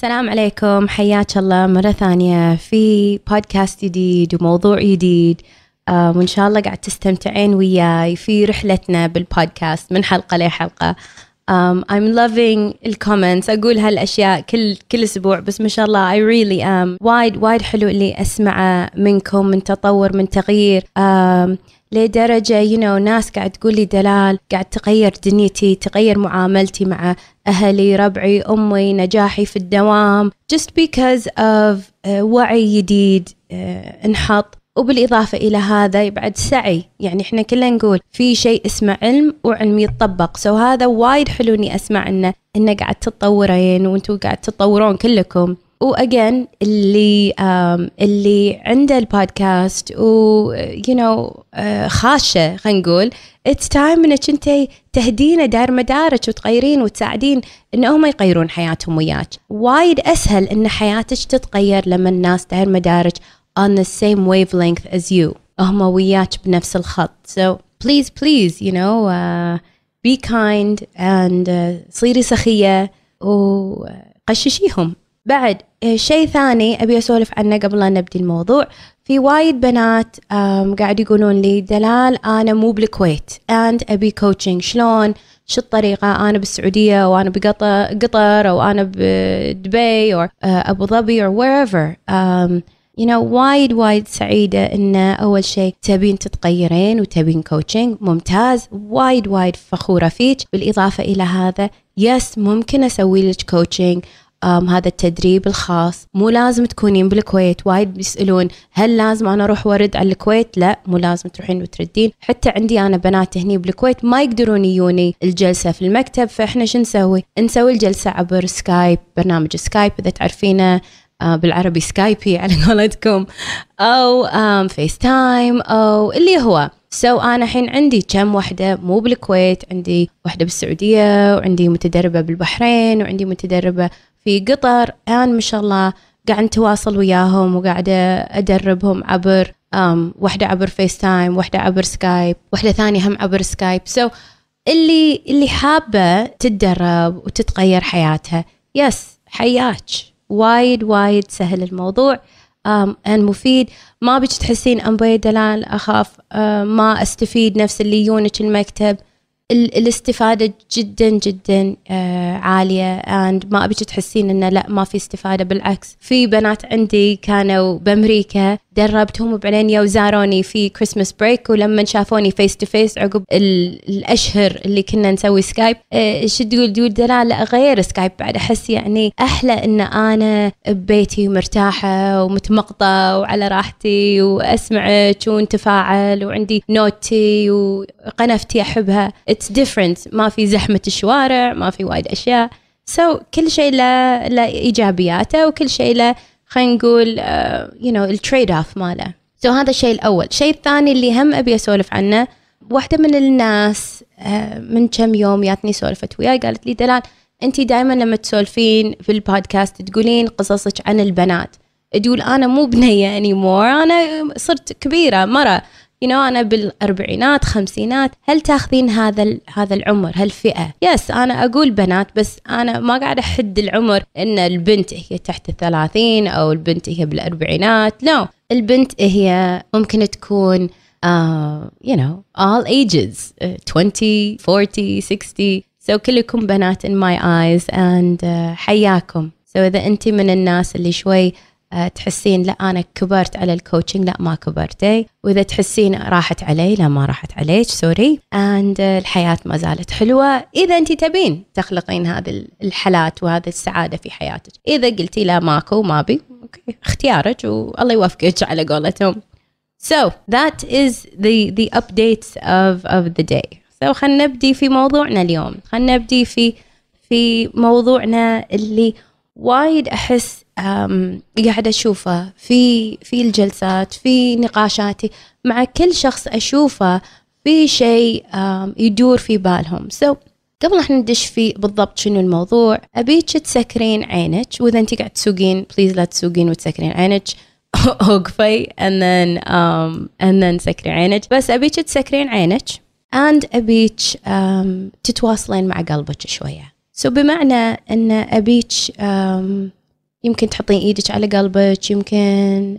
السلام عليكم. حياك الله مرة ثانية في بودكاست جديد وموضوع جديد. آه وإن شاء الله قاعد تستمتعين وياي في رحلتنا بالبودكاست من حلقة لحلقة. Um, I'm loving ال comments أقول هالأشياء كل كل أسبوع بس ما شاء الله I really am وايد وايد حلو اللي أسمعه منكم من تطور من تغيير. Um, لدرجة you know ناس قاعد تقول لي دلال قاعد تغير دنيتي تغير معاملتي مع أهلي ربعي أمي نجاحي في الدوام. Just because of uh, وعي جديد uh, انحط. وبالإضافة إلى هذا بعد سعي. يعني إحنا كلنا نقول في شيء اسمه علم وعلم يتطبق. so هذا وايد حلو إني أسمع إنه إنه قاعد تتطورين وأنتم قاعد تتطورون كلكم. واجين اللي اللي عنده البودكاست و you know uh, خاشه خلينا نقول it's time إنك أنت تهدينه دار مدارك وتغيرين وتساعدين إن هم يغيرون حياتهم وياك. وايد أسهل إن حياتك تتغير لما الناس دار مدارك on the same wavelength as you. هم وياك بنفس الخط. So please please you know uh, be kind and uh, صيري سخية وقششيهم. بعد شيء ثاني أبي أسولف عنه قبل لا نبدي الموضوع. في وايد بنات قاعد يقولون لي دلال أنا مو بالكويت. And أبي coaching شلون؟ شو الطريقة؟ أنا بالسعودية وأنا بقطر قطر أو أنا بدبي أو أبو ظبي أو wherever. um, you know وايد وايد سعيدة إن أول شيء تبين تتغيرين وتبين coaching ممتاز. وايد وايد فخورة فيك. بالإضافة إلى هذا yes ممكن أسوي لك coaching um, هذا التدريب الخاص. مو لازم تكونين بالكويت. وايد بيسألون هل لازم أنا أروح وأرد على الكويت؟ لا مو لازم تروحين وتردين. حتى عندي أنا بنات هني بالكويت ما يقدرون يجوني الجلسة في المكتب فإحنا شو نسوي؟ نسوي الجلسة عبر Skype برنامج Skype إذا تعرفينه بالعربي سكايبي على قولتكم. أو FaceTime أو اللي هو. so so أنا الحين عندي كم وحدة؟ مو بالكويت عندي وحدة بالسعودية وعندي متدربة بالبحرين وعندي متدربة في قطر. الآن ما شاء الله قاعد نتواصل وياهم وقاعدة أدربهم عبر um, وحدة عبر FaceTime وحدة عبر Skype وحدة ثانية هم عبر Skype so so اللي اللي حابة تتدرب وتتغير حياتها. yes حياك. وايد وايد سهل الموضوع. and مفيد. ما بيك تحسين أم دلال أخاف. ما أستفيد نفس اللي يونك المكتب. الاستفادة جدا جدا عالية. And ما أبيك تحسين إنه لا ما في استفادة. بالعكس في بنات عندي كانوا بأمريكا دربتهم وبعدين يو زاروني في Christmas break ولما شافوني face to face عقب الأشهر اللي كنا نسوي Skype إيش تقول؟ تقول دلال غير Skype بعد أحس يعني أحلى إن أنا ببيتي مرتاحة ومتمقطة وعلى راحتي واسمعك ونتفاعل وعندي نوتي وقنفتي أحبها. It's different ما في زحمة الشوارع ما في وايد أشياء. so, كل شيء له له إيجابياته وكل شيء له خلينا نقول you know ال trade off ماله. so هذا الشيء الأول. الشيء الثاني اللي هم أبي أسولف عنه واحدة من الناس uh, من كم يوم جاتني سولفت وياي قالت لي دلال انت دائما لما تسولفين في البودكاست تقولين قصصك عن البنات. تقول أنا مو بنية anymore أنا صرت كبيرة مرة. You know أنا بالأربعينات خمسينات هل تاخذين هذا هذا العمر هالفئة يس أنا أقول بنات بس أنا ما قاعدة أحد العمر إن البنت هي تحت الثلاثين أو البنت هي بالأربعينات. لا no. البنت هي ممكن تكون uh, you know all ages uh, 20 40 60 so كلكم بنات in my eyes and uh, حياكم. So إذا أنت من الناس اللي شوي تحسين لا أنا كبرت على ال coaching لا ما كبرتي وإذا تحسين راحت علي لا ما راحت عليك sorry and الحياة ما زالت حلوة. إذا انت تبين تخلقين هذه الحالات وهذه السعادة في حياتك. إذا قلتي لا ماكو ما بي. okay اختيارك والله يوفقك على قولتهم. So that is the the updates of of the day. So خلينا نبدي في موضوعنا اليوم. خلينا نبدي في في موضوعنا اللي وايد أحس قاعدة أشوفه في في الجلسات في نقاشاتي مع كل شخص أشوفه في شيء يدور في بالهم. so, قبل إحنا ندش في بالضبط شنو الموضوع ابيك تسكرين عينك وإذا أنت قاعد تسوقين please لا تسوقين وتسكرين عينك. أوقفي and then um, and then سكري عينك. بس ابيك تسكرين عينك and ابيك um, تتواصلين مع قلبك شوية. so بمعنى إن ابيك um, يمكن تحطين إيدك على قلبك يمكن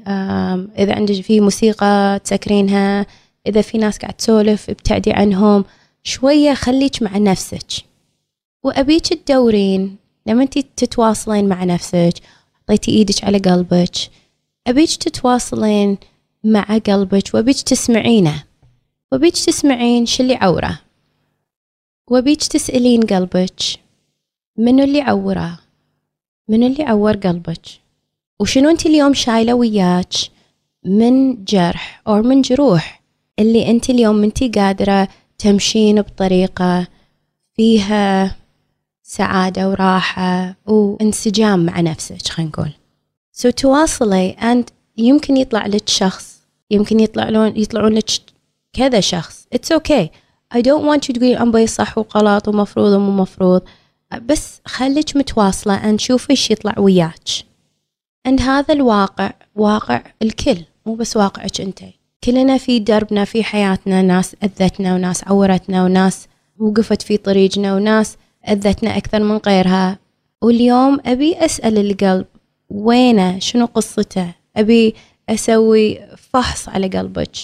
إذا عندك في موسيقى تسكرينها إذا في ناس قاعد تسولف ابتعدي عنهم شوية خليك مع نفسك. وأبيك تدورين لما انت تتواصلين مع نفسك حطيتي إيدك على قلبك. أبيك تتواصلين مع قلبك وأبيك تسمعينه. وأبيك تسمعين شو اللي عوره. وأبيك تسألين قلبك منو اللي عوره. منو اللي عور قلبك؟ وشنو أنت اليوم شايلة وياك؟ من جرح أو من جروح؟ اللي أنت اليوم منتي قادرة تمشين بطريقة فيها سعادة وراحة وانسجام مع نفسك خلينا نقول. سو so تواصلي and يمكن يطلع لك شخص يمكن يطلع لون يطلعون لك كذا شخص. It's okay. I don't want you تقولي أمبي صح وغلط ومفروض ومو مفروض. بس خليك متواصلة نشوف إيش يطلع وياك. عند هذا الواقع واقع الكل مو بس واقعك أنت. كلنا في دربنا في حياتنا ناس أذتنا وناس عورتنا وناس وقفت في طريقنا وناس أذتنا أكثر من غيرها. واليوم أبي أسأل القلب وينه؟ شنو قصته؟ أبي أسوي فحص على قلبك.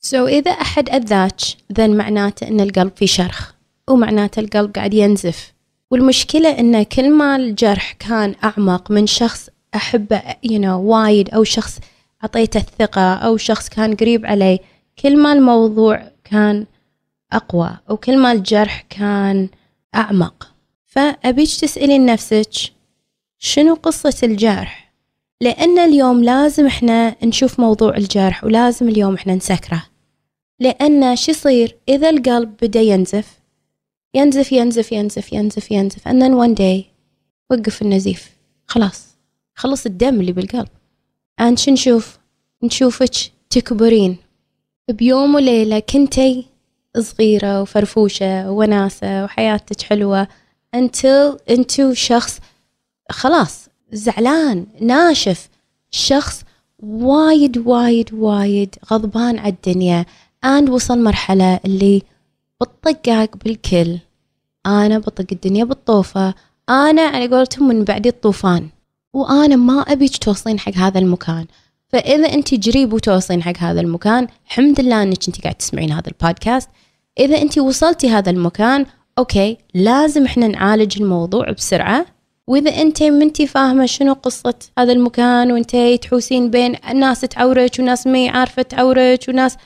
سو so إذا أحد أذاك ذن معناته أن القلب في شرخ ومعناته القلب قاعد ينزف. والمشكلة أن كل ما الجرح كان أعمق من شخص أحبه you know, وايد أو شخص أعطيته الثقة أو شخص كان قريب علي كل ما الموضوع كان أقوى وكل ما الجرح كان أعمق. فأبيك تسألين نفسك؟ شنو قصة الجرح؟ لأن اليوم لازم إحنا نشوف موضوع الجرح ولازم اليوم إحنا نسكره. لأن شو يصير؟ إذا القلب بدأ ينزف ينزف ينزف ينزف ينزف ينزف and then one day وقف النزيف. خلاص. خلص الدم اللي بالقلب. And شو نشوف؟ نشوفك تكبرين. بيوم وليلة كنتي صغيرة وفرفوشة وناسة وحياتك حلوة until انتو شخص خلاص زعلان ناشف. شخص وايد وايد وايد غضبان على الدنيا. And وصل مرحلة اللي بطقاق بالكل. أنا بطق الدنيا بالطوفة. أنا على قولتهم من بعد الطوفان. وأنا ما أبيك توصلين حق هذا المكان. فإذا أنت جريب وتوصلين حق هذا المكان الحمد لله أنك أنت قاعد تسمعين هذا البودكاست. إذا أنت وصلتي هذا المكان okay لازم إحنا نعالج الموضوع بسرعة. وإذا أنت منتي فاهمة شنو قصة هذا المكان وأنت تحوسين بين ناس تعورك وناس ما عارفة تعورك وناس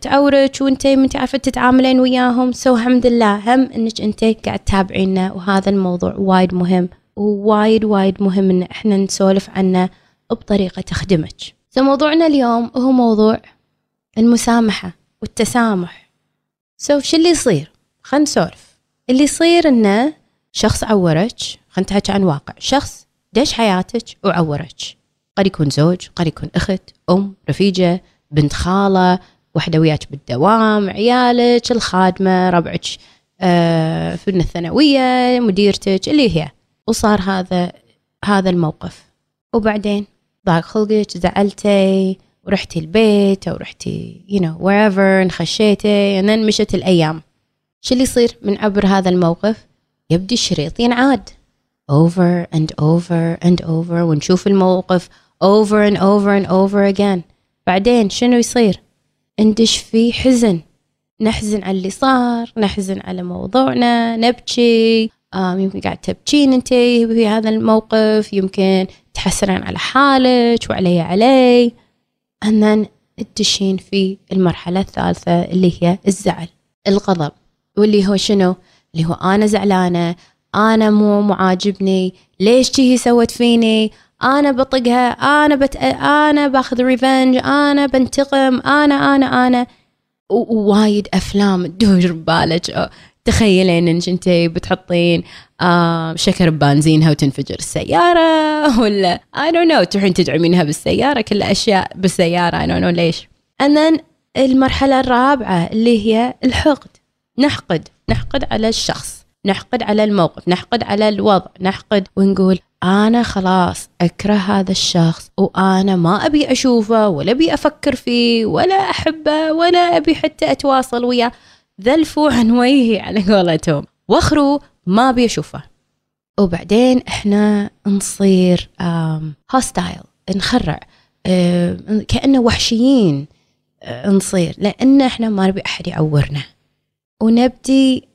تعورك وانت انت عارفة تتعاملين وياهم. so الحمد لله هم انك انت قاعد تتابعينا وهذا الموضوع وايد مهم ووايد وايد مهم ان إحنا نسولف عنه بطريقة تخدمك. so موضوعنا اليوم هو موضوع المسامحة والتسامح. so شو اللي يصير؟ خلينا نسولف. اللي يصير إنه شخص عورك خلينا نتحكي عن واقع. شخص دش حياتك وعورك. قد يكون زوج قد يكون أخت أم رفيجة بنت خالة وحده وياك بالدوام عيالك الخادمة ربعك آه في الثانوية مديرتك اللي هي. وصار هذا هذا الموقف. وبعدين ضاق خلقك زعلتي ورحتي البيت أو رحتي يو نو wherever انخشيتي and مشت الأيام. شو اللي يصير من عبر هذا الموقف؟ يبدي الشريط ينعاد. Over and over and over ونشوف الموقف over and over and over again. بعدين شنو يصير؟ ندش في حزن. نحزن على اللي صار نحزن على موضوعنا نبكي. يمكن قاعد تبكين انت في هذا الموقف يمكن تحسرين على حالك وعلي علي. And تدشين في المرحلة الثالثة اللي هي الزعل الغضب. واللي هو شنو؟ اللي هو أنا زعلانة أنا مو معاجبني ليش تيجي سوت فيني؟ أنا بطقها أنا بت... أنا باخذ ريفنج أنا بنتقم أنا أنا أنا. ووايد أفلام تدور ببالك تخيلين إنك أنت بتحطين آه شكر ببنزينها وتنفجر السيارة ولا I don't know تروحين تدعمينها بالسيارة كل أشياء بالسيارة I don't know ليش. And then المرحلة الرابعة اللي هي الحقد. نحقد نحقد على الشخص نحقد على الموقف نحقد على الوضع نحقد ونقول أنا خلاص أكره هذا الشخص وأنا ما أبي أشوفه ولا أبي أفكر فيه ولا أحبه ولا أبي حتى أتواصل وياه. ذلفوا عن وجهي على قولتهم. واخروا ما أبي أشوفه. وبعدين إحنا نصير هوستايل نخرع كأنه وحشيين نصير. لأن إحنا ما نبي أحد يعورنا. ونبدي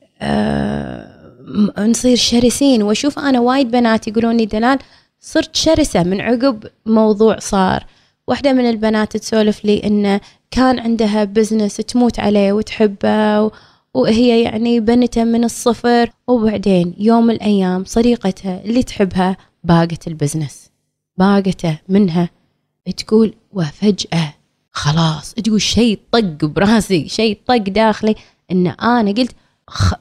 نصير شرسين. وأشوف أنا وايد بنات يقولون لي دلال صرت شرسة. من عقب موضوع صار. واحدة من البنات تسولف لي انه كان عندها business تموت عليه وتحبه وهي يعني بنته من الصفر. وبعدين يوم الأيام صديقتها اللي تحبها باقت ال business باقته منها. تقول وفجأة خلاص. تقول شيء طق براسي شيء طق داخلي. إن أنا قلت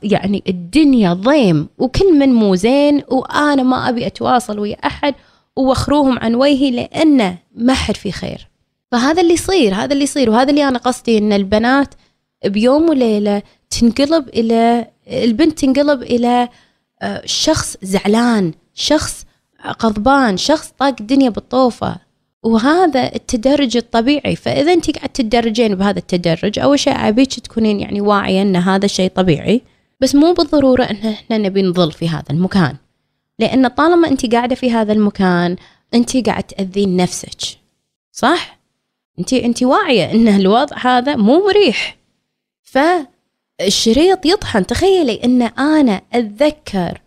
يعني الدنيا ضيم وكل من مو زين وأنا ما أبي أتواصل ويا أحد ووخروهم عن وجهي لأنه ما حد في خير. فهذا اللي يصير هذا اللي يصير وهذا اللي أنا قصدي إن البنات بيوم وليلة تنقلب إلى البنت تنقلب إلى آه، شخص زعلان شخص غضبان شخص طاق الدنيا بالطوفة. وهذا التدرج الطبيعي. فإذا انت قاعد تدرجين بهذا التدرج أول شيء أبيك تكونين يعني واعية أن هذا شيء طبيعي بس مو بالضرورة إن إحنا نبي نظل في هذا المكان. لأن طالما انت قاعدة في هذا المكان انت قاعد تاذين نفسك. صح؟ انت انت واعية إن الوضع هذا مو مريح. فالشريط يطحن. تخيلي إن أنا أتذكر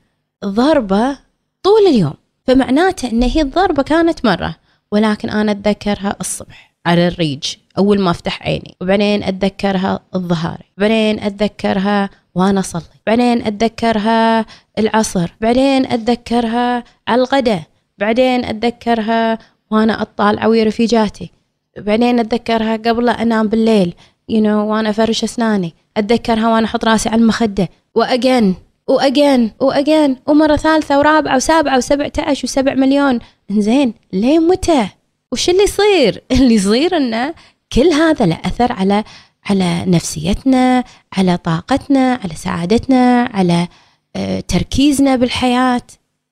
ضربة طول اليوم. فمعناته إن هي الضربة كانت مرة. ولكن أنا أتذكرها الصبح على الريج أول ما أفتح عيني. وبعدين أتذكرها الظهاري. بعدين أتذكرها وأنا أصلي. بعدين أتذكرها العصر. بعدين أتذكرها على الغداء. بعدين أتذكرها وأنا أطالع ويا رفيجاتي. بعدين أتذكرها قبل أنام بالليل you know, وأنا أفرش أسناني. أتذكرها وأنا أحط راسي على المخدة. وأجن وأجن وأجن. ومرة ثالثة ورابعة وسابعة وسبعة عشر وسبع مليون. زين ليه متى؟ وش اللي يصير؟ اللي يصير إنه كل هذا له أثر على على نفسيتنا على طاقتنا على سعادتنا على آه، تركيزنا بالحياة.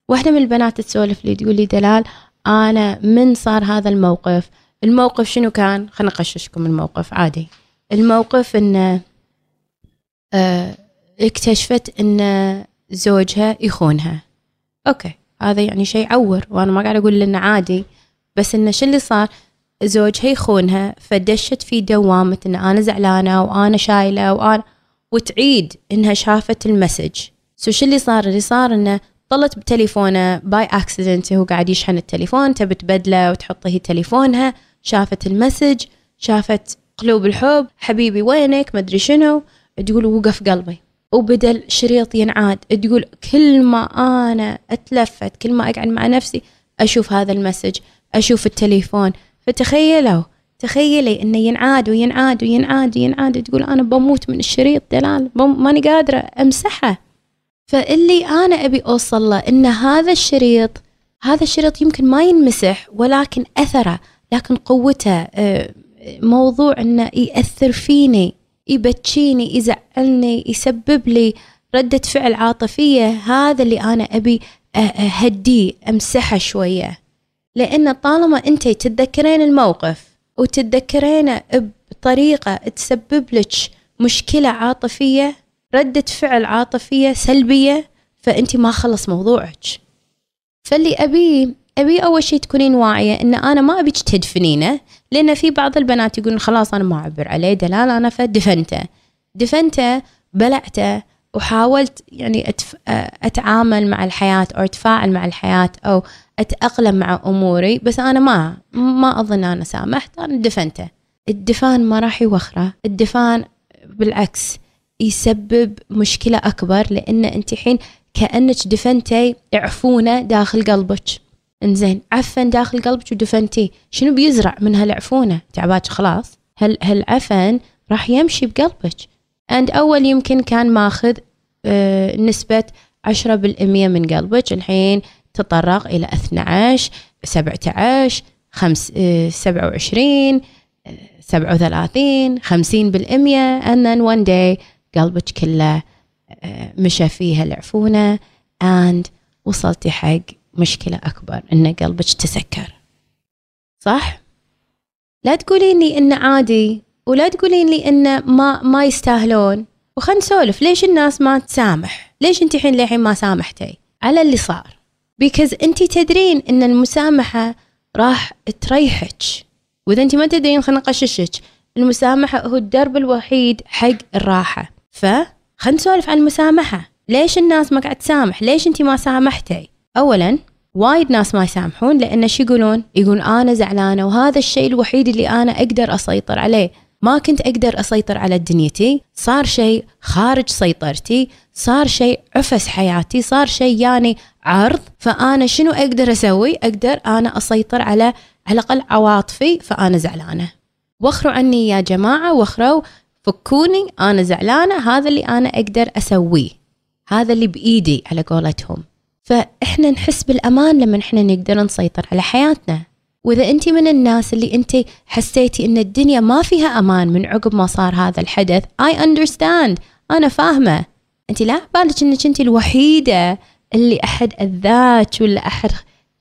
واحدة من البنات تسولف لي تقول لي دلال أنا من صار هذا الموقف؟ الموقف شنو كان؟ خلنا أقششكم الموقف عادي. الموقف إنه آه، اكتشفت إن زوجها يخونها. أوكي. هذا يعني شيء عور وأنا ما قاعد أقول إنه عادي بس إنه شو اللي صار؟ زوجها يخونها فدشت في دوامة إن أنا زعلانة وأنا شايلة وأنا وتعيد إنها شافت ال message. so شو اللي صار؟ اللي صار إنه طلت بتليفونه by accident هو قاعد يشحن التليفون تبي تبدله وتحط هي تليفونها شافت ال message شافت قلوب الحب حبيبي وينك؟ مدري شنو؟ تقول وقف قلبي. وبدل شريط ينعاد تقول كل ما أنا أتلفت كل ما أقعد مع نفسي أشوف هذا المسج أشوف التليفون. فتخيلوا تخيلي إنه ينعاد وينعاد وينعاد وينعاد تقول أنا بموت من الشريط دلال ماني قادرة أمسحه. فاللي أنا أبي أوصل له إن هذا الشريط هذا الشريط يمكن ما ينمسح ولكن أثره لكن قوته آه، موضوع إنه يأثر فيني. يبكيني يزعلني يسبب لي ردة فعل عاطفية. هذا اللي أنا أبي أهديه أمسحه شوية. لأن طالما أنت تتذكرين الموقف وتتذكرينه بطريقة تسبب لك مشكلة عاطفية ردة فعل عاطفية سلبية فأنت ما خلص موضوعك. فاللي أبيه أبي أول شيء تكونين واعية إن أنا ما أبيك تدفنينه لأن في بعض البنات يقولون خلاص أنا ما أعبر عليه دلال أنا فدفنته. دفنته بلعته وحاولت يعني أتف... أتعامل مع الحياة أو أتفاعل مع الحياة أو أتأقلم مع أموري بس أنا ما ما أظن أنا سامحت أنا دفنته. الدفان ما راح يوخره. الدفان بالعكس يسبب مشكلة أكبر لأن أنت الحين كأنك دفنتي عفونة داخل قلبك. إنزين عفن داخل قلبك ودفنتيه شنو بيزرع؟ من هالعفونة. تعباك خلاص. هل هالعفن راح يمشي بقلبك. عند أول يمكن كان ماخذ آه نسبة 10% من قلبك. الحين تطرق إلى 12 17 خمس آه 27 آه 37 50% and then one day قلبك كله مشى فيها العفونه and وصلتي حق مشكلة أكبر إن قلبك تسكر. صح؟ لا تقولين لي إنه عادي ولا تقولين لي إنه ما ما يستاهلون. وخلنا نسولف ليش الناس ما تسامح؟ ليش أنت الحين للحين ما سامحتي؟ على اللي صار. بيكز أنت تدرين إن المسامحة راح تريحك. وإذا أنت ما تدرين خلينا نقششك. المسامحة هو الدرب الوحيد حق الراحة. ف نسولف عن المسامحة. ليش الناس ما قاعد تسامح؟ ليش أنت ما سامحتي؟ اولا وايد ناس ما يسامحون لأن شو يقولون؟ يقول أنا زعلانة وهذا الشيء الوحيد اللي أنا أقدر أسيطر عليه. ما كنت أقدر أسيطر على دنيتي صار شيء خارج سيطرتي صار شيء عفس حياتي صار شيء يعني عرض. فأنا شنو أقدر أسوي؟ أقدر أنا أسيطر على على الأقل عواطفي فأنا زعلانة. وخروا عني يا جماعة وخروا فكوني أنا زعلانة هذا اللي أنا أقدر أسويه. هذا اللي بإيدي على قولتهم. فإحنا نحس بالأمان لما إحنا نقدر نسيطر على حياتنا. وإذا انت من الناس اللي انت حسيتي إن الدنيا ما فيها أمان من عقب ما صار هذا الحدث اي اندرستاند أنا فاهمة. انت لا بالك إنك انت الوحيدة اللي أحد أذاك ولا أحد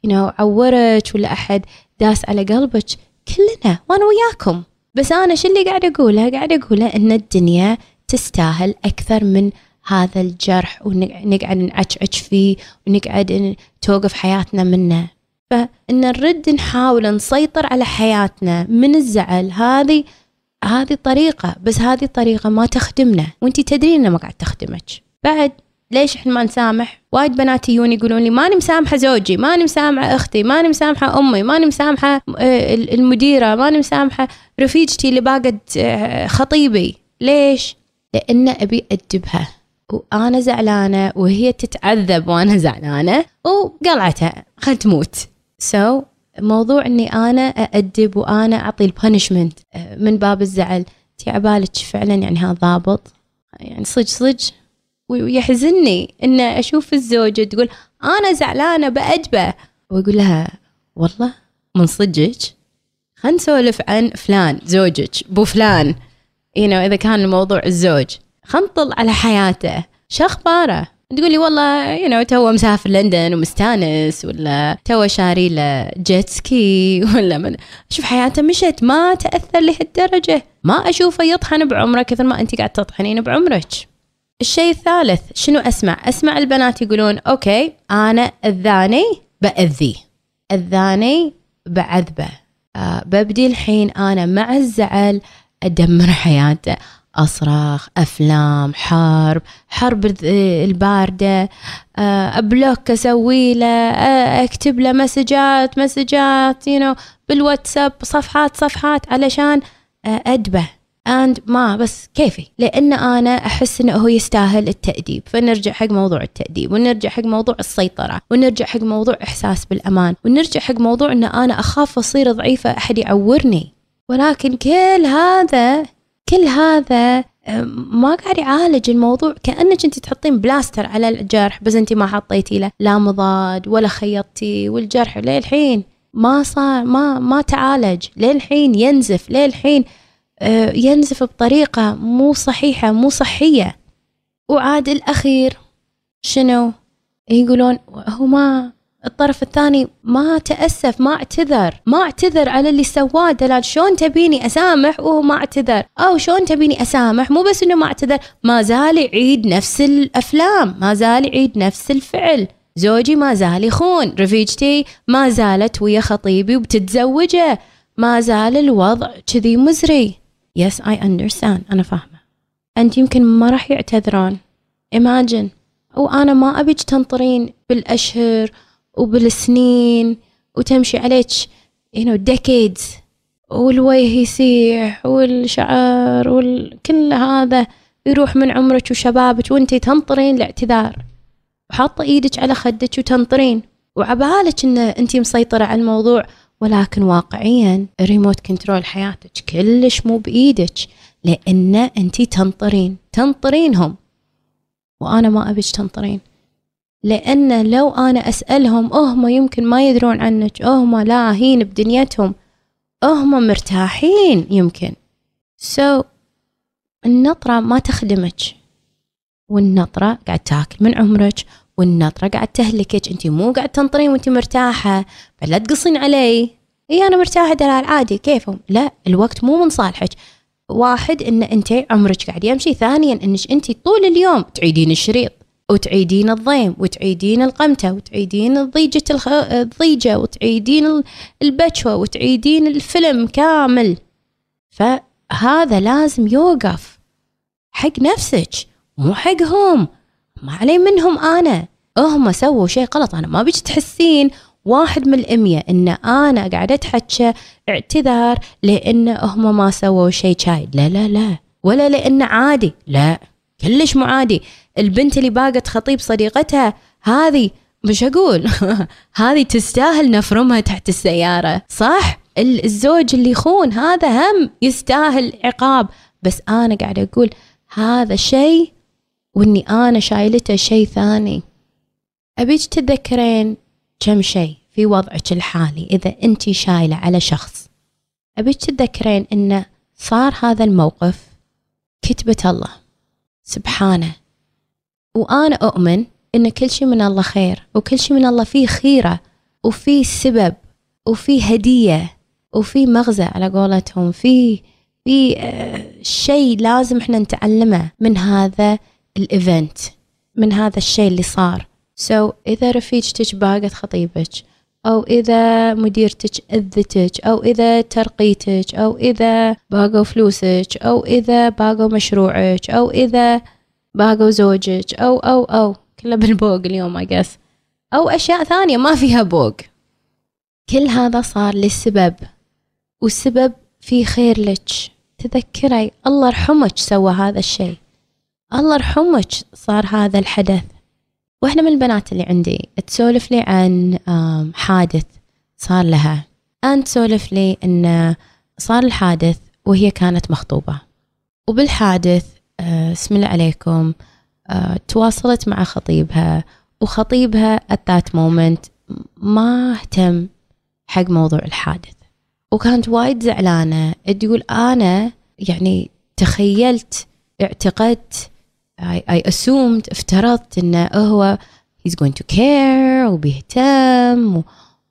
you know, عورك ولا أحد داس على قلبك. كلنا وأنا وياكم. بس أنا شو اللي قاعد أقوله؟ قاعد أقوله إن الدنيا تستاهل أكثر من هذا الجرح ونقعد نعشعش فيه ونقعد توقف حياتنا منه. فإن نرد نحاول نسيطر على حياتنا من الزعل هذه هذه طريقة بس هذه الطريقة ما تخدمنا. وانتي تدرين انها ما قاعد تخدمك. بعد ليش إحنا ما نسامح؟ وايد بنات يجون يقولون لي ماني مسامحة زوجي، ماني مسامحة أختي، ماني مسامحة أمي، ماني مسامحة آه، المديرة، ماني مسامحة رفيجتي اللي باقت آه، خطيبي، ليش؟ لأن أبي أدبها. وأنا زعلانة وهي تتعذب وأنا زعلانة وقلعتها خل تموت. so, موضوع إني أنا أأدب وأنا أعطي ال punishment آه، من باب الزعل تي عبالك فعلا يعني هذا ضابط. يعني صج صج ويحزنني ان أشوف الزوجة تقول أنا زعلانة بأدبه. وأقول لها والله من صدقك؟ خلينا نسولف عن فلان زوجك بو فلان. You know, إذا كان الموضوع الزوج. خلينا نطل على حياته. شو أخباره؟ تقول لي والله you know تو مسافر لندن ومستانس ولا تو شاري له jet ski ولا من شوف حياته مشت ما تأثر لهالدرجة. ما أشوفه يطحن بعمره كثر ما أنت قاعد تطحنين بعمرك. الشيء الثالث شنو أسمع؟ أسمع البنات يقولون okay أنا اذاني باذيه اذاني بعذبه. أه ببدي الحين أنا مع الزعل أدمر حياته. أصرخ أفلام حرب حرب الباردة آه، أ block أسوي له آه، أكتب له مسجات مسجات you know, بالواتساب صفحات صفحات علشان آه، أدبه. and ما بس كيفي؟ لأن أنا أحس إنه هو يستاهل التأديب. فنرجع حق موضوع التأديب ونرجع حق موضوع السيطرة ونرجع حق موضوع إحساس بالأمان ونرجع حق موضوع إن أنا أخاف أصير ضعيفة أحد يعورني. ولكن كل هذا كل هذا ما قاعد يعالج الموضوع. كأنك أنت تحطين بلاستر على الجرح بس أنت ما حطيتي له لا مضاد ولا خيطتي والجرح. للحين ما صار ما ما تعالج. للحين ينزف للحين أه، ينزف بطريقة مو صحيحة مو صحية. وعاد الأخير شنو؟ يقولون هو ما الطرف الثاني ما تأسف ما اعتذر ما اعتذر على اللي سواه. دلال شلون تبيني أسامح وهو ما اعتذر؟ أو شلون تبيني أسامح؟ مو بس إنه ما اعتذر ما زال يعيد نفس الأفلام ما زال يعيد نفس الفعل. زوجي ما زال يخون رفيجتي ما زالت ويا خطيبي وبتتزوجه. ما زال الوضع كذي مزري. yes I understand أنا فاهمة. أنت يمكن ما راح يعتذرون. Imagine. وأنا ما أبيك تنطرين بالأشهر وبالسنين وتمشي عليك you know decades. والوجه يسيح والشعر وكل هذا يروح من عمرك وشبابك وانتي تنطرين الاعتذار. وحاطة إيدك على خدك وتنطرين. وعبالك إن انتي مسيطرة على الموضوع ولكن واقعيا الريموت كنترول حياتك كلش مو بإيدك لأن انتي تنطرين. تنطرينهم. وأنا ما أبيك تنطرين. لأن لو أنا أسألهم هم يمكن ما يدرون عنك هم لاهين بدنيتهم هم مرتاحين يمكن. سو so, النطرة ما تخدمك والنطرة قاعد تاكل من عمرك والنطرة قاعد تهلكك أنت مو قاعد تنطرين وأنت مرتاحة فلا تقصين علي. إي أنا مرتاحة دلال عادي كيفهم؟ لا الوقت مو من صالحك. واحد إن أنت عمرك قاعد يمشي ثانيا إنك أنت طول اليوم تعيدين الشريط. وتعيدين الضيم وتعيدين القمتة وتعيدين ضيجة الخ... الضيجة وتعيدين البشوة وتعيدين الفيلم كامل. فهذا لازم يوقف حق نفسك مو حقهم ما علي منهم أنا. هم سووا شيء غلط أنا ما بيك تحسين واحد من الأمية إن أنا قاعدة أتحكى اعتذار لأن هم ما سووا شيء شايد. لا لا لا. ولا لأنه عادي. لا. كلش مو عادي؟ البنت اللي باقت خطيب صديقتها هذه مش أقول. هذه تستاهل نفرمها تحت السيارة صح؟ الزوج اللي يخون هذا هم يستاهل عقاب. بس أنا قاعدة أقول هذا شيء وإني أنا شايلته شيء ثاني. أبيك تتذكرين كم شيء في وضعك الحالي إذا أنت شايلة على شخص؟ أبيك تتذكرين إنه صار هذا الموقف كتبة الله. سبحانه. وأنا أؤمن إن كل شيء من الله خير وكل شيء من الله فيه خيرة وفيه سبب وفيه هدية وفيه مغزى على قولتهم. فيه في آه، شيء لازم إحنا نتعلمه من هذا ال event من هذا الشيء اللي صار. so, إذا رفيجتك باقت خطيبك أو إذا مديرتك أذتك أو إذا ترقيتك أو إذا باقوا فلوسك أو إذا باقوا مشروعك أو إذا باقوا زوجك أو أو أو كله بالبوق اليوم I guess. أو أشياء ثانية ما فيها بوق. كل هذا صار للسبب والسبب في خير لك. تذكري الله يرحمك سوى هذا الشيء. الله يرحمك صار هذا الحدث. واحدة من البنات اللي عندي تسولف لي عن حادث صار لها. أن تسولف لي أن صار الحادث وهي كانت مخطوبة. وبالحادث آه، اسم الله عليكم آه، تواصلت مع خطيبها وخطيبها at that moment ما اهتم حق موضوع الحادث. وكانت وايد زعلانة تقول أنا يعني تخيلت اعتقدت I, I assumed افترضت انه هو he's going to care وبيهتم و,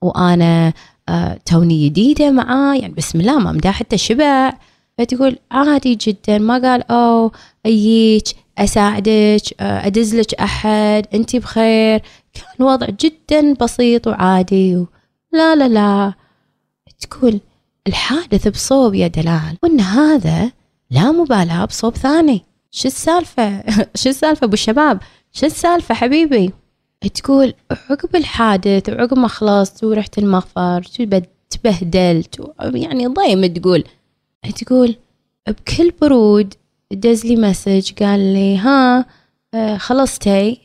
وأنا uh, توني جديدة معاه. يعني بسم الله ما مداه حتى شبع. فتقول عادي جدا. ما قال أو اجيك أساعدك آه، ادزلك أحد أنت بخير. كان وضع جدا بسيط وعادي و... لا لا لا. تقول الحادث بصوب يا دلال. وإن هذا لا مبالاة بصوب ثاني. شو السالفة؟ شو السالفة أبو الشباب؟ شو السالفة حبيبي؟ تقول عقب الحادث وعقب ما خلصت ورحت المغفر تبهدلت يعني ضيم تقول. تقول بكل برود دز لي message قال لي ها آه، خلصتي؟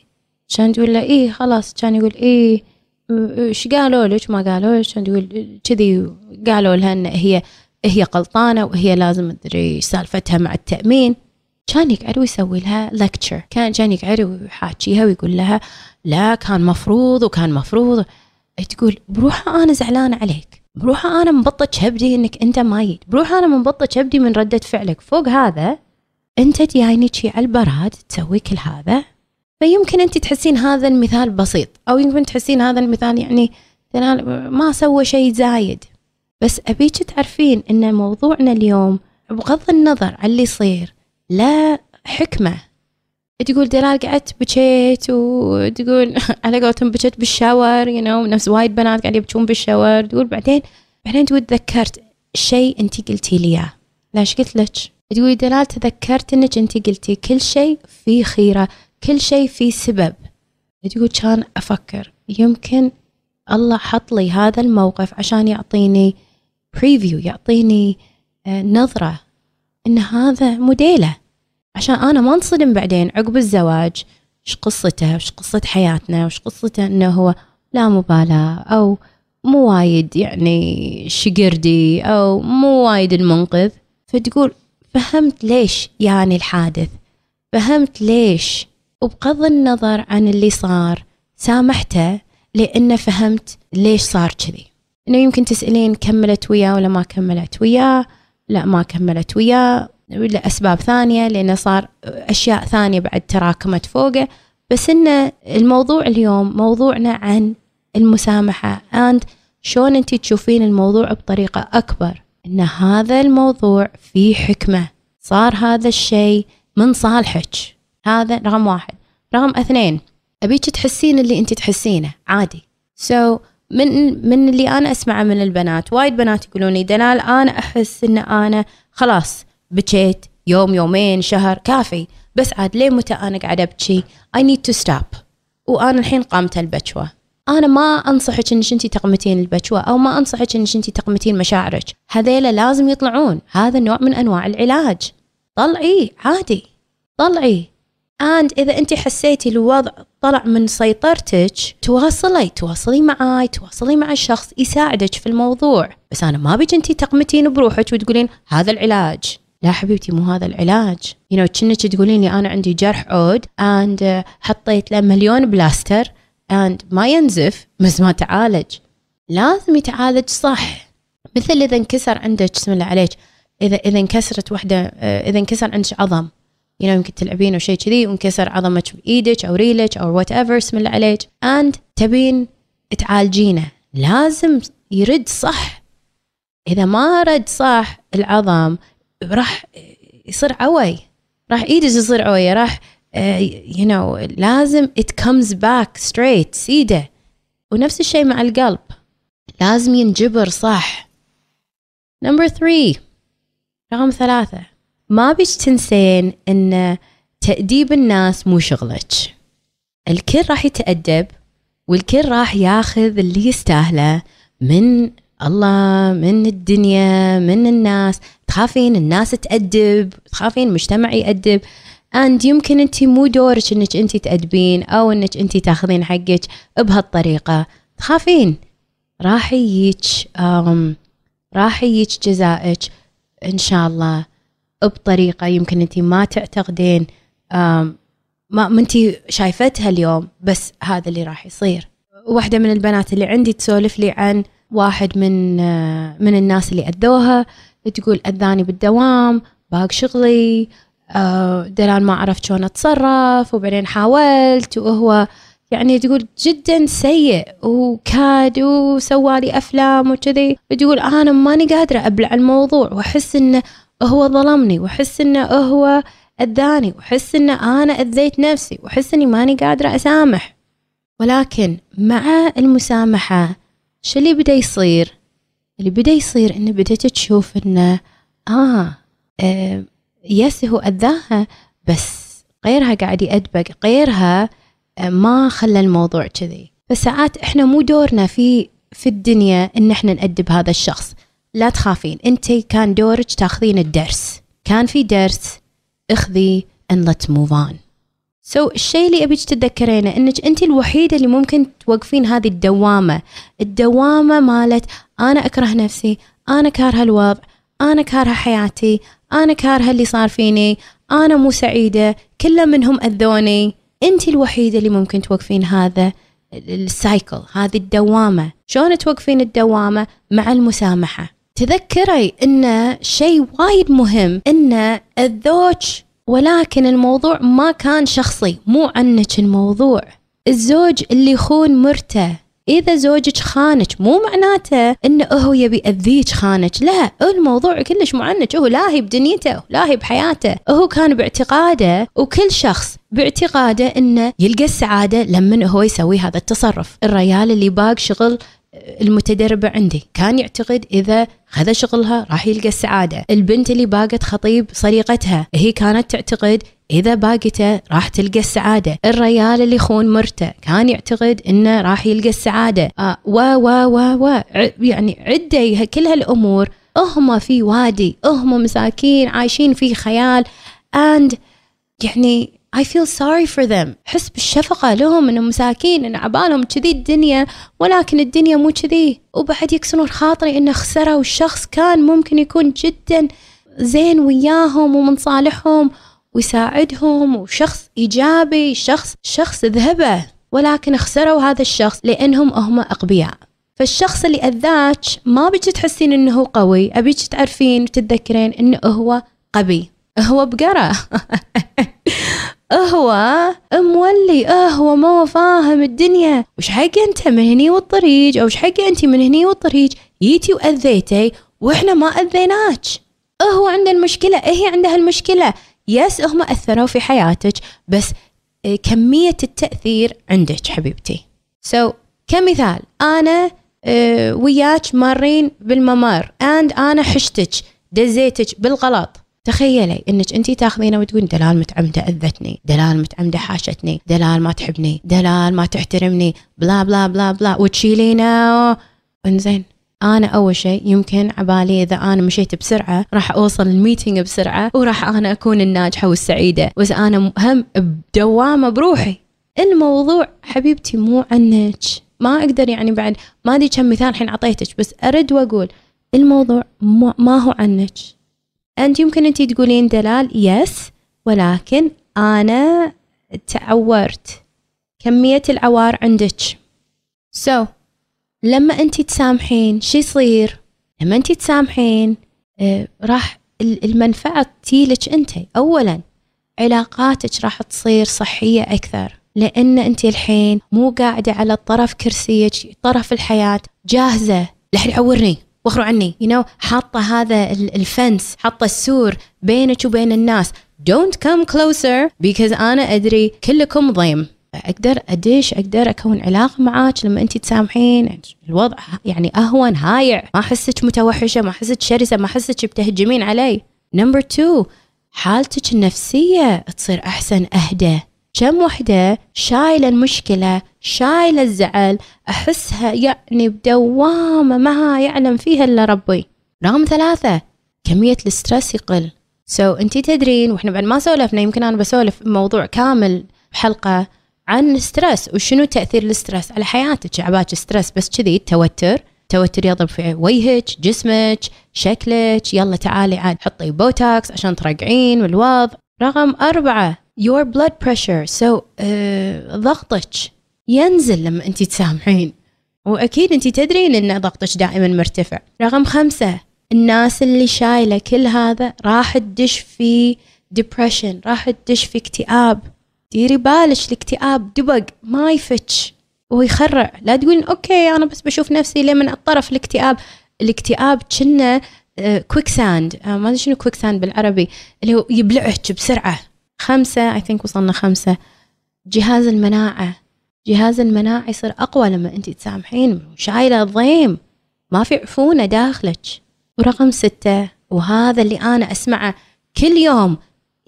كان تقول له إيه خلاص. كان يقول إيه إيش قالوا لك؟ ما قالوا لك؟ كان تقول كذي قالوا لها إن هي هي غلطانة وهي لازم تدري سالفتها مع التأمين. كان يقعد ويسوي لها لكتشر كان كان يقعد ويحاكيها ويقول لها لا كان مفروض وكان مفروض. تقول بروحها أنا زعلانه عليك. بروحها أنا مبطة كبدي إنك أنت مايد بروحها أنا مبطة كبدي من ردة فعلك. فوق هذا أنت جايني شي على البراد تسوي كل هذا. فيمكن أنت تحسين هذا المثال بسيط أو يمكن تحسين هذا المثال يعني ما سوى شيء زايد. بس أبيك تعرفين إن موضوعنا اليوم بغض النظر عن اللي يصير لا حكمة. تقول دلال قعدت بكيت وتقول على قولتهم بكيت بالشاور يو you know, نفس وايد بنات قاعدين يبكون بالشاور. تقول بعدين بعدين تقول تذكرت شيء انت قلتي لي إياه. ليش قلت لك؟ تقولي دلال تذكرت إنك انت قلتي كل شيء فيه خيرة كل شيء فيه سبب. تقول كان أفكر. يمكن الله حط لي هذا الموقف عشان يعطيني بريفيو يعطيني آه، نظرة. إن هذا موديله. عشان أنا ما انصدم بعدين عقب الزواج إيش قصته؟ وش قصة حياتنا؟ وش قصته إنه هو لا مبالاة أو مو وايد يعني شقردي أو مو وايد المنقذ؟ فتقول فهمت ليش يعني الحادث؟ فهمت ليش؟ وبغض النظر عن اللي صار سامحته لأنه فهمت ليش صار كذي. إنه يمكن تسألين كملت وياه ولا ما كملت وياه لا ما كملت وياه. لأسباب ثانية لأنه صار أشياء ثانية بعد تراكمت فوقه. بس إن الموضوع اليوم موضوعنا عن المسامحة. And شلون أنت تشوفين الموضوع بطريقة أكبر؟ إن هذا الموضوع فيه حكمة. صار هذا الشيء من صالحك. هذا رقم واحد. رقم اثنين أبيك تحسين اللي أنت تحسينه. عادي. so, من من اللي أنا أسمعه من البنات. وايد بنات يقولون لي دلال أنا أحس إن أنا خلاص بكيت يوم يومين شهر كافي. بس عاد ليه متى أنا قاعدة ابكي I need to stop. وأنا الحين قامتة البكوة أنا ما أنصحك إنك انت تقمتين البكوة أو ما أنصحك إنك انت تقمتين مشاعرك. هذيلا لازم يطلعون. هذا نوع من أنواع العلاج. طلعي عادي. طلعي. and إذا أنت حسيتي الوضع طلع من سيطرتك تواصلي تواصلي معاي تواصلي مع الشخص يساعدك في الموضوع. بس أنا ما أبيك انت تقمتين بروحك وتقولين هذا العلاج. لا حبيبتي مو هذا العلاج. you know كأنك تقولين لي أنا عندي جرح عود and حطيت له مليون بلاستر and ما ينزف بس ما تعالج. لازم يتعالج صح. مثل إذا انكسر عندك بسم الله عليك إذا إذا انكسرت وحدة إذا انكسر عندك عظم. You know, يمكن تلعبين أو شيء كذي وانكسر عظمك بإيدك أو ريلك أو whatever بسم الله عليك. and تبين تعالجينه. لازم يرد صح. إذا ما رد صح العظم راح يصير عوي. راح إيدك تصير عويه راح you know لازم it comes back straight سيده. ونفس الشيء مع القلب. لازم ينجبر صح. number 3 رقم ثلاثة. ما أبيك تنسين إن تأديب الناس مو شغلك. الكل راح يتأدب والكل راح ياخذ اللي يستاهله من الله من الدنيا من الناس. تخافين الناس تأدب تخافين المجتمع يأدب. and يمكن انت مو دورك إنك انت تأدبين أو إنك انت تاخذين حقك بهالطريقة. تخافين. راح يجيك راح يجيك جزائك إن شاء الله. بطريقة يمكن انت ما تعتقدين ما انت شايفتها اليوم بس هذا اللي راح يصير. واحدة من البنات اللي عندي تسولف لي عن واحد من من الناس اللي أذوها تقول أذاني بالدوام باق شغلي دلال ما عرفت شلون أتصرف وبعدين حاولت وهو يعني تقول جدا سيء وكاد وسوالي أفلام وكذي. تقول أنا ماني قادرة أبلع الموضوع وأحس إنه هو ظلمني وأحس إنه هو أذاني وأحس إنه أنا أذيت نفسي وأحس إني ماني قادرة أسامح. ولكن مع المسامحة شو اللي بدأ يصير؟ اللي بدأ يصير إنه بدأت تشوف إنه آه, آه يس هو أذاها بس غيرها قاعد يأدبك غيرها آه ما خلى الموضوع كذي. فساعات إحنا مو دورنا في في الدنيا إن إحنا نأدب هذا الشخص. لا تخافين. انت كان دورك تاخذين الدرس. كان في درس اخذي and let's move on. سو so, الشيء اللي أبيك تتذكرينه إنك أنت الوحيدة اللي ممكن توقفين هذه الدوامة. الدوامة مالت أنا أكره نفسي أنا كارهه الوضع أنا كارهه حياتي أنا كارهه اللي صار فيني أنا مو سعيدة كل منهم أذوني. أنت الوحيدة اللي ممكن توقفين هذا السايكل هذه الدوامة. شلون توقفين الدوامة؟ مع المسامحة. تذكري إن شيء وايد مهم إن الزوج ولكن الموضوع ما كان شخصي مو عنك الموضوع. الزوج اللي يخون مرته إذا زوجك خانك مو معناته إنه هو يبي يأذيك خانك لا. الموضوع كلش مو عنك هو لاهي بدنيته لاهي بحياته. هو كان باعتقاده وكل شخص باعتقاده إنه يلقى السعادة لما هو يسوي هذا التصرف. الريال اللي باق شغل المتدربة عندي كان يعتقد إذا خذ شغلها راح يلقى السعادة. البنت اللي باقت خطيب صديقتها هي كانت تعتقد إذا باقته راح تلقى السعادة. الريال اللي يخون مرته كان يعتقد إنه راح يلقى السعادة. آه و و و و يعني عدة كل هالأمور هم في وادي هم مساكين عايشين في خيال and يعني I feel sorry for them. حس بالشفقة لهم إنهم مساكين إن عبالهم كذي الدنيا ولكن الدنيا مو كذي. وبعد يكسرون خاطري إنه خسروا. الشخص كان ممكن يكون جدا زين وياهم ومن صالحهم ويساعدهم وشخص إيجابي شخص شخص ذهبة. ولكن خسروا هذا الشخص لأنهم هم أقبياء. فالشخص اللي أذاك ما بيجي تحسين إنه هو قوي أبيك تعرفين وتتذكرين إنه هو قبي. هو بقرة. هو مولي هو ما فاهم الدنيا. وش حق أنت من هني والطريق أو وش حق أنت من هني والطريق جيتي وأذيتي وإحنا ما أذيناك. هو عنده المشكلة هي عندها المشكلة yes هم أثروا في حياتك بس آه، كمية التأثير عندك حبيبتي. so, كمثال أنا آه، وياك مارين بالممر and أنا حشتك دزيتك بالغلط. تخيلي إنك انت تاخذينه وتقولين دلال متعمدة أذتني، دلال متعمدة حاشتني، دلال ما تحبني، دلال ما تحترمني، blah blah blah blah وتشيلينه. إنزين أنا أول شيء يمكن عبالي إذا أنا مشيت بسرعة راح أوصل ال meeting بسرعة وراح أنا أكون الناجحة والسعيدة بس أنا هم بدوامة بروحي. الموضوع حبيبتي مو عنك. ما أقدر يعني بعد ما أدري كم مثال الحين أعطيتك بس أرد وأقول الموضوع ما هو عنك. أنت يمكن أنت تقولين دلال yes ولكن أنا تعورت. كمية العوار عندك. so, لما أنت تسامحين شو يصير؟ لما أنت تسامحين آه راح المنفعة تيلك أنت. اولا علاقاتك راح تصير صحية أكثر. لأن أنت الحين مو قاعدة على طرف كرسيك طرف الحياة. جاهزة. لح يعورني. وخروا عني. you know, حاطه هذا ال fence حاطه السور بينك وبين الناس. Don't come closer because أنا أدري كلكم ضيم. أقدر أدش أقدر أكون علاقة معاك لما انت تسامحين. الوضع يعني أهون هايع. ما أحسك متوحشة ما أحسك شرسة ما أحسك بتهجمين علي. نمبر 2 حالتك النفسية تصير أحسن أهدى. كم وحدة شايلة المشكلة شايلة الزعل أحسها يعني بدوامة ما يعلم فيها إلا ربي. رقم ثلاثة كمية ال stress يقل. so, انتي تدرين وإحنا بعد ما سولفنا يمكن أنا بسولف موضوع كامل بحلقة عن ال stress وشنو تأثير ال stress على حياتك؟ عبالك stress بس كذي التوتر توتر يضرب في وجهك جسمك شكلك يلا تعالي عاد حطي بوتوكس عشان ترقعين والوضع. رقم أربعة your blood pressure so uh, ضغطك ينزل لما انت تسامحين. وأكيد انت تدرين إن ضغطك دائما مرتفع. رقم خمسة الناس اللي شايلة كل هذا راح تدش في depression راح تدش في اكتئاب. ديري بالك الاكتئاب دبق ما يفتش. ويخرع. لا تقولين okay أنا بس بشوف نفسي لمن الطرف الاكتئاب. الاكتئاب كنه quicksand ما أدري شنو quicksand بالعربي اللي هو يبلعك بسرعة. خمسة I think وصلنا خمسة. جهاز المناعة. جهاز المناعة يصير أقوى لما أنت تسامحين. شايلة ضيم ما في عفونة داخلك. ورقم ستة وهذا اللي أنا أسمعه كل يوم.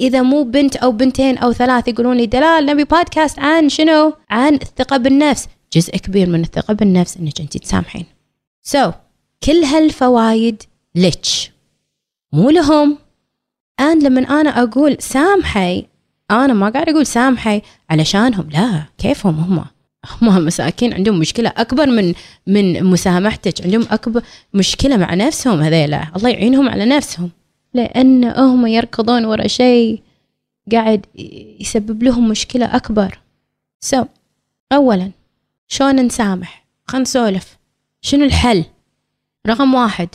إذا مو بنت أو بنتين أو ثلاث يقولون لي دلال نبي بودكاست عن شنو؟ عن الثقة بالنفس. جزء كبير من الثقة بالنفس إنك أنت تسامحين. سو so, كل هالفوايد لك. مو لهم. And لما أنا أقول سامحي أنا ما قاعد أقول سامحي علشانهم لا كيفهم هم؟ هم مساكين عندهم مشكلة أكبر من من مسامحتك عندهم أكبر مشكلة مع نفسهم هذيلا. الله يعينهم على نفسهم. لأن هم يركضون ورا شيء قاعد يسبب لهم مشكلة أكبر. سو so, اولا شلون نسامح؟ خلينا نسولف. شنو الحل؟ رقم واحد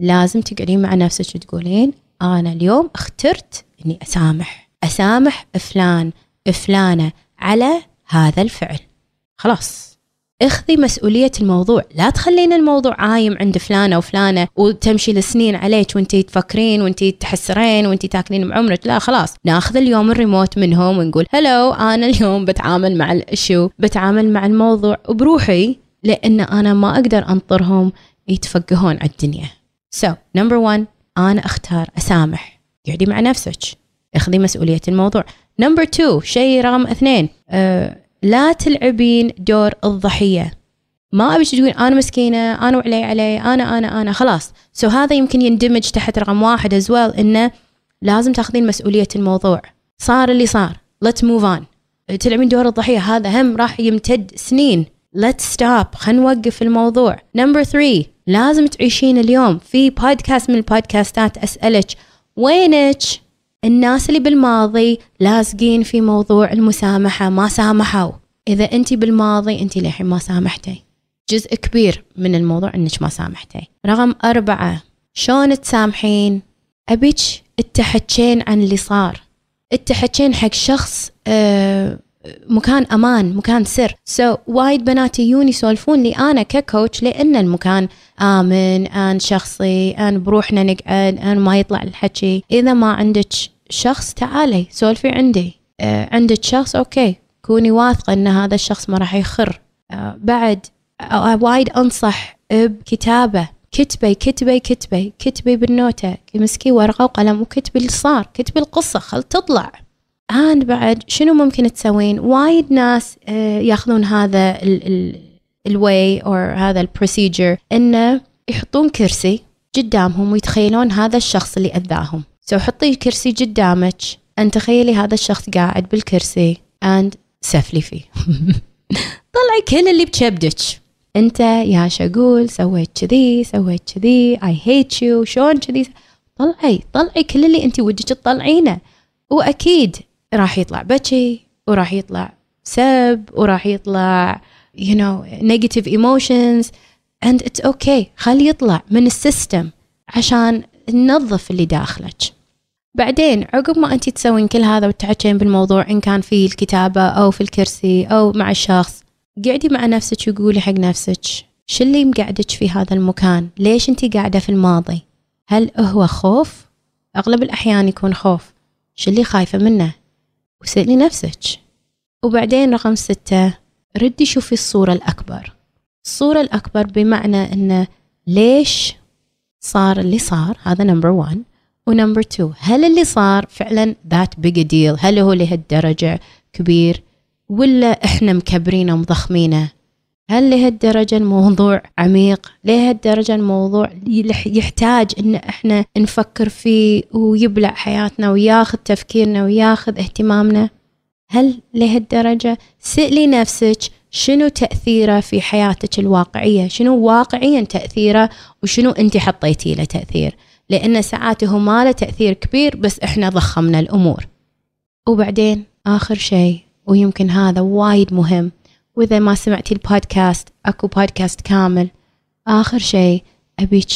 لازم تقعدين مع نفسك وتقولين أنا اليوم اخترت إني أسامح أسامح فلان فلانة على هذا الفعل. خلاص. اخذي مسؤولية الموضوع. لا تخلين الموضوع عايم عند فلانة وفلانة وتمشي لسنين عليك وانتي تفكرين وانتي تحسرين وانتي تاكلين بعمرك. لا خلاص. ناخذ اليوم الريموت منهم ونقول هلو أنا اليوم بتعامل مع الاشو بتعامل مع الموضوع بروحي لأن أنا ما أقدر أنطرهم يتفقهون على الدنيا. So number one أنا أختار أسامح. قعدي مع نفسك. اخذي مسؤولية الموضوع. number 2 شيء رقم اثنين. أه لا تلعبين دور الضحية. ما أبي تقولين أنا مسكينة أنا وعلي علي أنا أنا أنا. خلاص. so هذا يمكن يندمج تحت رقم واحد as well إنه لازم تاخذين مسؤولية الموضوع. صار اللي صار. Let's move on. تلعبين دور الضحية. هذا هم راح يمتد سنين. Let's stop. خلينا نوقف الموضوع. نمبر 3 لازم تعيشين اليوم. في بودكاست من البودكاستات أسألك وينك؟ الناس اللي بالماضي لازقين في موضوع المسامحة ما سامحوا. إذا أنت بالماضي أنت للحين ما سامحتي. جزء كبير من الموضوع أنك ما سامحتي. رقم أربعة شلون تسامحين؟ أبيك تحكين عن اللي صار. تحكين حق شخص أه مكان أمان مكان سر. so, وايد بنات يجون يسولفون لي أنا ك coach لأن المكان آمن أن شخصي أن بروحنا نقعد أن ما يطلع الحكي. إذا ما عندك شخص تعالي سولفي عندي. آه عندك شخص okay كوني واثقة إن هذا الشخص ما راح يخر. آه بعد آه وايد أنصح بكتابة. كتبي كتبي كتبي. كتبي بالنوتة. مسكي ورقة وقلم وكتبي اللي صار كتبي القصة خل تطلع. الآن بعد شنو ممكن تسوين؟ وايد ناس آه، ياخذون هذا ال way أو هذا ال procedure إنه يحطون كرسي قدامهم ويتخيلون هذا الشخص اللي أذاهم. so حطي كرسي قدامك and تخيلي هذا الشخص قاعد بالكرسي and سفلي فيه. طلعي كل اللي بكبدك. أنت يا شقول سويت كذي سويت كذي I hate you شلون كذي؟ طلعي طلعي كل اللي أنت ودك تطلعينه. وأكيد راح يطلع بكي وراح يطلع سب وراح يطلع you know negative emotions and it's okay. خلي يطلع من السيستم عشان ننظف اللي داخلك. بعدين عقب ما انت تسوين كل هذا وتحكين بالموضوع إن كان في الكتابة أو في الكرسي أو مع الشخص قعدي مع نفسك وقولي حق نفسك شو اللي مقعدك في هذا المكان؟ ليش انت قاعدة في الماضي؟ هل هو خوف؟ أغلب الأحيان يكون خوف. شو اللي خايفة منه؟ وسألي نفسك. وبعدين رقم ستة ردي شوفي الصورة الأكبر. الصورة الأكبر بمعنى أنه ليش صار اللي صار؟ هذا number 1 و number 2 هل اللي صار فعلا that big deal هل هو لهالدرجة كبير؟ ولا إحنا مكبرينه ومضخمينه؟ هل لهالدرجة الموضوع عميق؟ لهالدرجة الموضوع يحتاج إن إحنا نفكر فيه ويبلع حياتنا وياخذ تفكيرنا وياخذ اهتمامنا؟ هل لهالدرجة سألي نفسك شنو تأثيره في حياتك الواقعية؟ شنو واقعيا تأثيره وشنو أنت حطيتي له تأثير؟ لأن ساعات هو ما له تأثير كبير بس إحنا ضخمنا الأمور. وبعدين آخر شيء ويمكن هذا وايد مهم. وإذا ما سمعتي البودكاست أكو بودكاست كامل. آخر شيء أبيك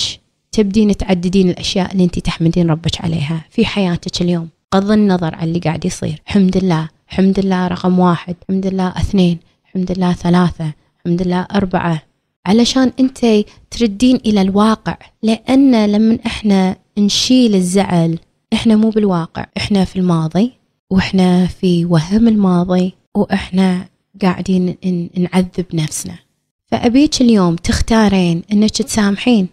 تبدين تعددين الأشياء اللي أنت تحمدين ربك عليها في حياتك اليوم. بغض النظر عن اللي قاعد يصير. حمد الله حمد الله رقم واحد. حمد الله اثنين. حمد الله ثلاثة. حمد الله أربعة. علشان أنت تردين إلى الواقع لأن لما إحنا نشيل الزعل إحنا مو بالواقع. إحنا في الماضي وإحنا في وهم الماضي وإحنا قاعدين نعذب نفسنا. فأبيك اليوم تختارين أنك تسامحين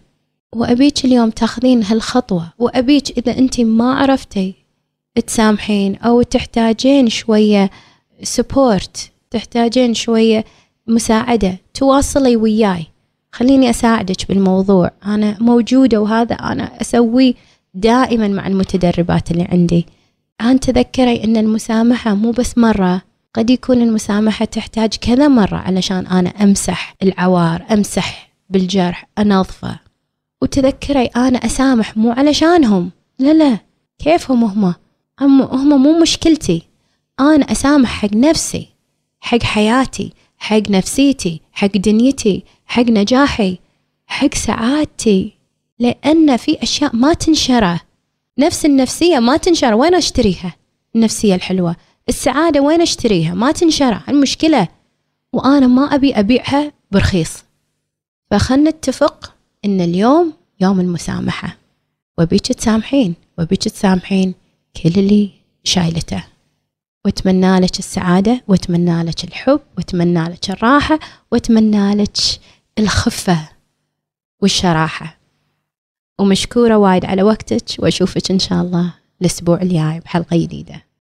وأبيك اليوم تاخذين هالخطوة وأبيك إذا أنت ما عرفتي تسامحين أو تحتاجين شوية سبورت تحتاجين شوية مساعدة تواصلي وياي. خليني أساعدك بالموضوع. أنا موجودة وهذا أنا أسويه دائما مع المتدربات اللي عندي. أن تذكري أن المسامحة مو بس مرة قد يكون المسامحة تحتاج كذا مرة علشان أنا أمسح العوار أمسح بالجرح أنظفه. وتذكري أنا أسامح مو علشانهم. لا لا. كيفهم هم؟ هم, هم مو مشكلتي. أنا أسامح حق نفسي حق حياتي حق نفسيتي حق دنيتي حق نجاحي حق سعادتي. لأن في أشياء ما تنشره. نفس النفسية ما تنشر. وين أشتريها؟ النفسية الحلوة. السعادة وين أشتريها؟ ما تنشرى المشكلة وأنا ما أبي أبيعها برخيص. فخلنا نتفق إن اليوم يوم المسامحة. وبيك تسامحين. وبيك تسامحين كل اللي شايلته. واتمنى لك السعادة. واتمنى لك الحب. واتمنى لك الراحة. واتمنى لك الخفة والشراحة. ومشكورة وايد على وقتك. وأشوفك إن شاء الله الأسبوع الجاي بحلقة جديدة.